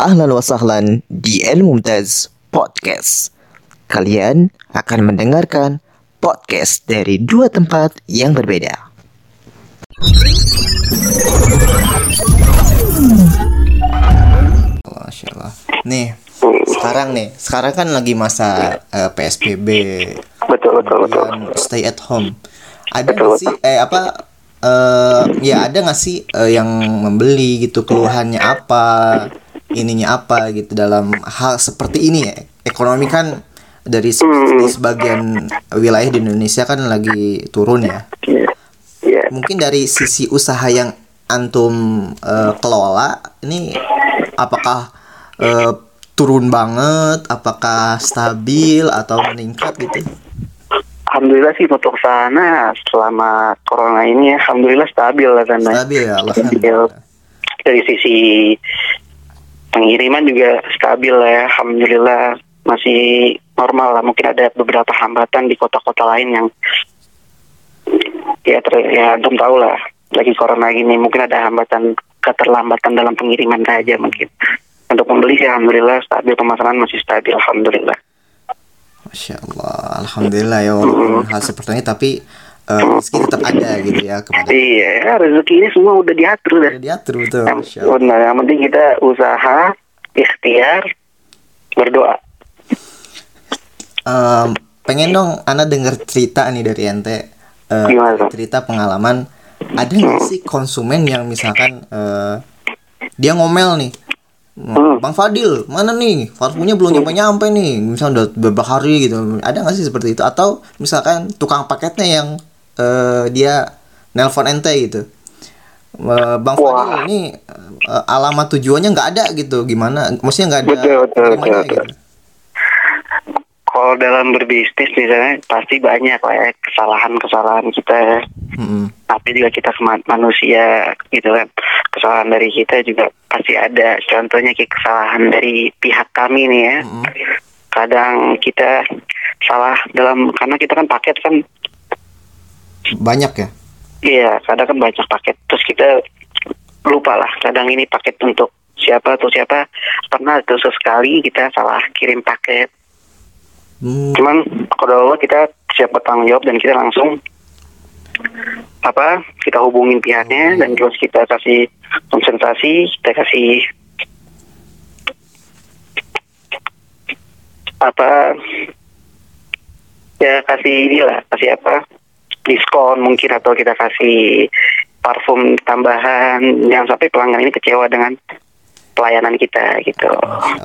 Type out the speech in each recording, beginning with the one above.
Ahlan wa sahlan di El Mumtaz Podcast. Kalian akan mendengarkan podcast dari dua tempat yang berbeda. Masya Allah. Nih, sekarang nih, sekarang kan lagi masa eh, PSBB. Betul betul betul. stay at home. Ada nggak sih eh apa eh ya ada nggak sih eh, yang membeli gitu keluhannya apa ininya apa gitu dalam hal seperti ini ya ekonomi kan dari se- di sebagian wilayah di Indonesia kan lagi turun ya Iya. Iya. mungkin dari sisi usaha yang antum eh, kelola ini apakah eh, turun banget apakah stabil atau meningkat gitu Alhamdulillah sih untuk sana selama corona ini alhamdulillah stabil lah sana. stabil ya alhamdulillah Dari sisi pengiriman juga stabil lah ya. Alhamdulillah masih normal lah. Mungkin ada beberapa hambatan di kota-kota lain yang ya ter, ya belum tahu lah. Lagi corona gini mungkin ada hambatan keterlambatan dalam pengiriman saja mungkin. Untuk pembeli sih alhamdulillah stabil pemasaran masih stabil alhamdulillah. Masya Allah, Alhamdulillah ya walaupun hal seperti ini tapi eh, rezeki tetap ada gitu ya kepada Iya, rezeki ini semua udah diatur dah. Udah diatur betul. Yang, benar, yang penting kita usaha, ikhtiar, berdoa. Em, pengen dong Ana dengar cerita nih dari ente Gimana, Bang? cerita pengalaman ada nggak sih konsumen yang misalkan eh, dia ngomel nih Hmm. Bang Fadil mana nih parfumnya belum nyampe nyampe nih misalnya udah beberapa hari gitu ada nggak sih seperti itu atau misalkan tukang paketnya yang eh, dia nelpon ente gitu Eh, Bang Wah. Fadil ini eh, alamat tujuannya nggak ada gitu gimana maksudnya nggak ada Betul, betul, betul, betul. gitu. Kalau dalam berbisnis misalnya pasti banyak lah ya kesalahan-kesalahan kita. ya. Mm-mm. Tapi juga kita manusia gitu kan. Kesalahan dari kita juga pasti ada. Contohnya kayak kesalahan dari pihak kami nih ya. Mm-mm. Kadang kita salah dalam karena kita kan paket kan banyak ya Iya, kadang kan banyak paket. Terus kita lupa lah. Kadang ini paket untuk siapa atau siapa. Pernah tuh sesekali kita salah kirim paket. Hmm, Cuman kalau Allah kita siap bertanggung jawab dan kita langsung apa kita hubungin pihaknya dan terus kita kasih konsentrasi, kita kasih apa ya kasih inilah kasih apa diskon mungkin atau kita kasih parfum tambahan yang sampai pelanggan ini kecewa dengan pelayanan kita gitu.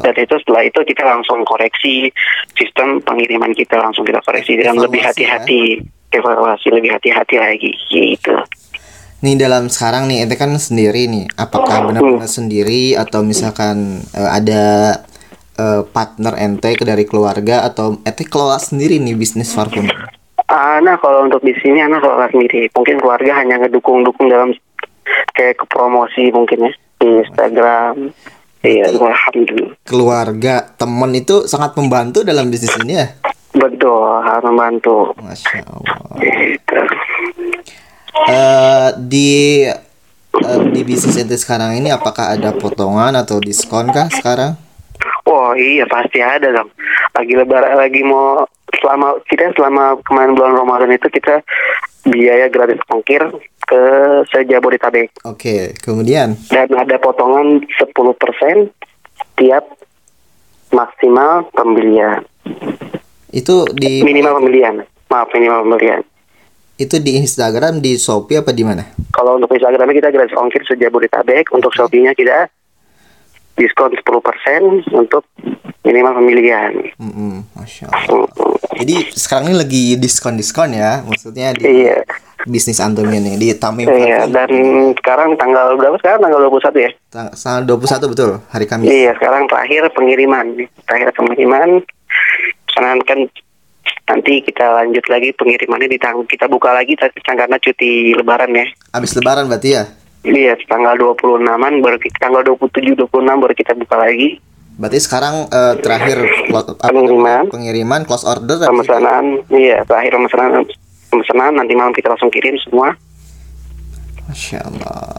Dan itu setelah itu kita langsung koreksi sistem pengiriman kita langsung kita koreksi dengan lebih Evaluasi, hati-hati evaluasi lebih hati-hati lagi gitu. Nih dalam sekarang nih ente kan sendiri nih apakah benar-benar sendiri atau misalkan eh, ada eh, partner ente dari keluarga atau ente kelola sendiri nih bisnis parfum Ah, nah kalau untuk di sini anak kelola sendiri mungkin keluarga hanya ngedukung-dukung dalam kayak ke promosi mungkin ya. Di Instagram. Iya alhamdulillah. Keluarga temen itu sangat membantu dalam bisnis ini ya? Betul harus membantu. Masya Allah. Gitu. Eh, di eh, di bisnis ente sekarang ini apakah ada potongan atau diskon kah sekarang? Oh iya pasti ada dong. Lagi lebaran lagi mau selama kita selama kemarin bulan Ramadan itu kita biaya gratis ongkir ke sejabodetabek. Oke kemudian? Dan ada potongan 10% tiap maksimal pembelian. Itu di minimal pembelian. Maaf minimal pembelian. Itu di Instagram di Shopee apa di mana? Kalau untuk Instagramnya kita gratis ongkir sejabodetabek. Untuk Shopee-nya kita diskon 10% untuk minimal pembelian Mm-mm, Masya Allah. Jadi sekarang ini lagi diskon-diskon ya, maksudnya di iya bisnis antum ini di Tamim Iya, dan sekarang tanggal berapa sekarang? Tanggal 21 ya? Tang- tanggal 21 betul, hari Kamis. Iya, sekarang terakhir pengiriman. Terakhir pengiriman. Karena kan nanti kita lanjut lagi pengirimannya di tang kita buka lagi tapi karena cuti lebaran ya. Habis lebaran berarti ya? Iya, tanggal 26-an baru kita, tanggal 27 26 baru kita buka lagi Berarti sekarang eh, terakhir Pengiriman. pengiriman close order pemesanan. Iya, terakhir pemesanan pemesanan nanti malam kita langsung kirim semua. Masya Allah.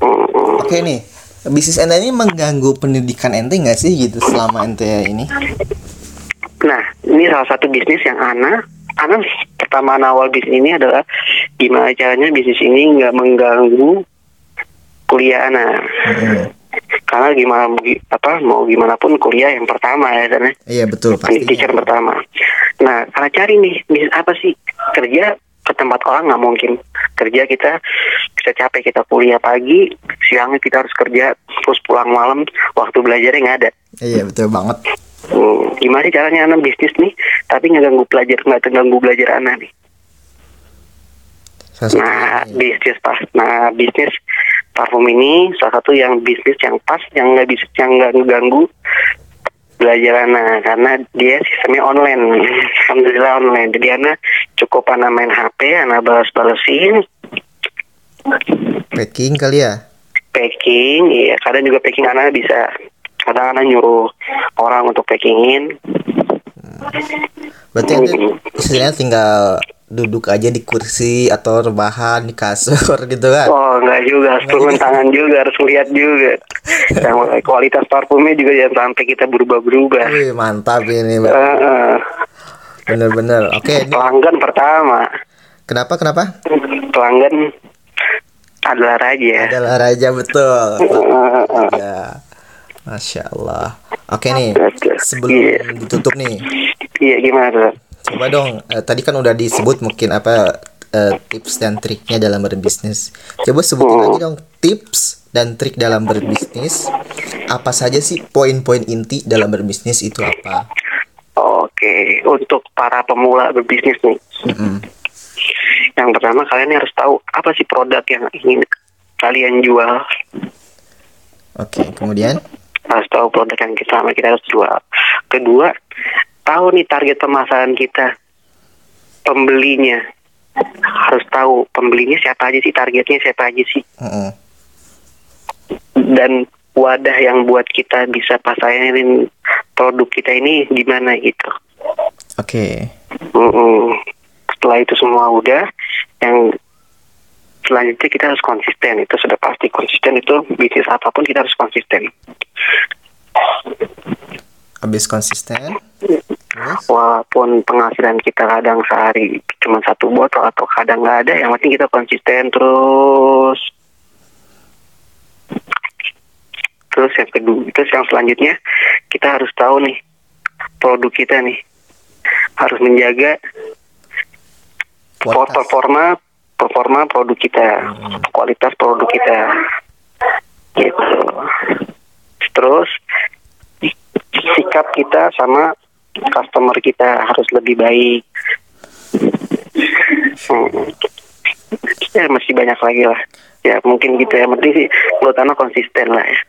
Mm, Oke nih, bisnis ente ini mengganggu pendidikan ente nggak sih gitu selama ente ini Nah, ini salah satu bisnis yang Ana, Ana pertama awal bisnis ini adalah gimana caranya bisnis ini nggak mengganggu kuliah. Ana. Mm-mm. Karena gimana gi- apa mau gimana pun kuliah yang pertama ya karena iya betul pasti. teacher pertama. Nah, Ana cari nih bisnis apa sih? Kerja ke tempat orang nggak mungkin. Kerja kita bisa capek kita kuliah pagi siangnya kita harus kerja terus pulang malam waktu belajarnya nggak ada. Iya betul banget. Hmm, gimana sih caranya anak bisnis nih tapi nggak ganggu pelajar nggak terganggu belajar anak nih Nah ini. bisnis pas nah bisnis parfum ini salah satu yang bisnis yang pas yang nggak bisa yang nggak ganggu belajar anak karena dia sistemnya online. Alhamdulillah online. Jadi anak cukup anak main HP anak balas balesin packing kali ya? Packing iya. Kadang juga packing anak bisa. Kadang anak nyuruh orang untuk packingin. Berarti ente istilahnya tinggal duduk aja di kursi atau rebahan di kasur gitu kan. Oh enggak juga, harus turun tangan juga, harus lihat juga. Yang kualitas parfumnya juga jangan sampai kita berubah-berubah. Wih mantap ini Eh, eh. bener-bener. Oke ini pelanggan pertama, kenapa kenapa? Pelanggan adalah raja. adalah raja betul. Ya masya Allah. Oke nih. Sebelum Iya. ditutup nih. Iya gimana tuh? Coba dong eh, tadi kan udah disebut mungkin apa eh, tips dan triknya dalam berbisnis coba sebutin lagi dong tips dan trik dalam berbisnis apa saja sih poin-poin inti dalam berbisnis itu apa Oke, untuk para pemula berbisnis nih, Mm-mm. yang pertama kalian harus tahu apa sih produk yang ingin kalian jual. oke kemudian harus tahu produk yang kita kita harus jual. Kedua, tahu nih target pemasaran kita, pembelinya harus tahu pembelinya siapa aja sih, targetnya siapa aja sih, Mm-mm. dan wadah yang buat kita bisa pasarin produk kita ini gimana gitu. oke Mm-mm. Setelah itu semua udah, yang selanjutnya kita harus konsisten. Itu sudah pasti konsisten itu bisnis apa pun kita harus konsisten. Habis konsisten terus? Walaupun penghasilan kita kadang sehari cuma satu botol atau kadang nggak ada yang penting kita konsisten terus. Terus yang kedua terus yang selanjutnya kita harus tahu nih produk kita nih harus menjaga Kualitas. performa performa produk kita kualitas produk kita. Gitu. Terus sikap kita sama customer kita harus lebih baik. Hmm. ya masih banyak lagi lah. Ya mungkin gitu ya. Penting sih menurut anak konsisten lah ya.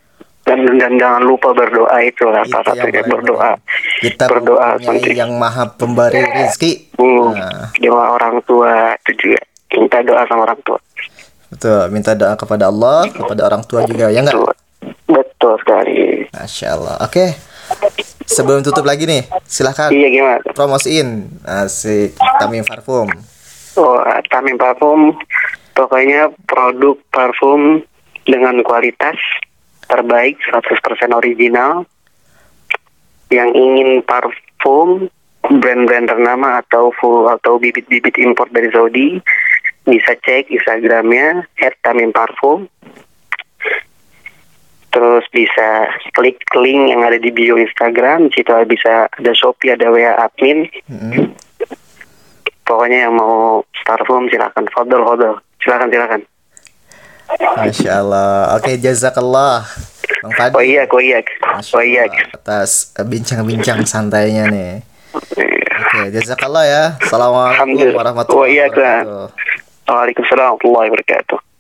Dan dan jangan lupa berdoa itu lah salah satunya berdoa. kita berdoa penting. yang maha pemberi rezeki. Hmm, nah, doa orang tua itu juga. Minta doa sama orang tua. Betul. Minta doa kepada Allah kepada orang tua juga. Ya enggak betul, sekali. Masya Allah. Oke sebelum tutup lagi nih silahkan iya gimana? promosiin asik Tamim Parfum. Oh, Tamim Parfum. Pokoknya produk parfum dengan kualitas terbaik 100% original. Yang ingin parfum brand-brand ternama atau full atau bibit-bibit impor dari Saudi bisa cek Instagramnya @tamimparfum terus bisa klik link yang ada di bio Instagram situ bisa ada Shopee ada WA admin. Mm-mm. pokoknya yang mau parfum silakan. Fodol fodol silakan silakan. Masya Allah. Oke jazakallah. Bang Fadli oh iya oh iya oh iya atas eh, bincang-bincang santainya nih. Oke jazakallah ya. Assalamualaikum warahmatullahi iya, wabarakatuh. Waalaikumsalam warahmatullahi wabarakatuh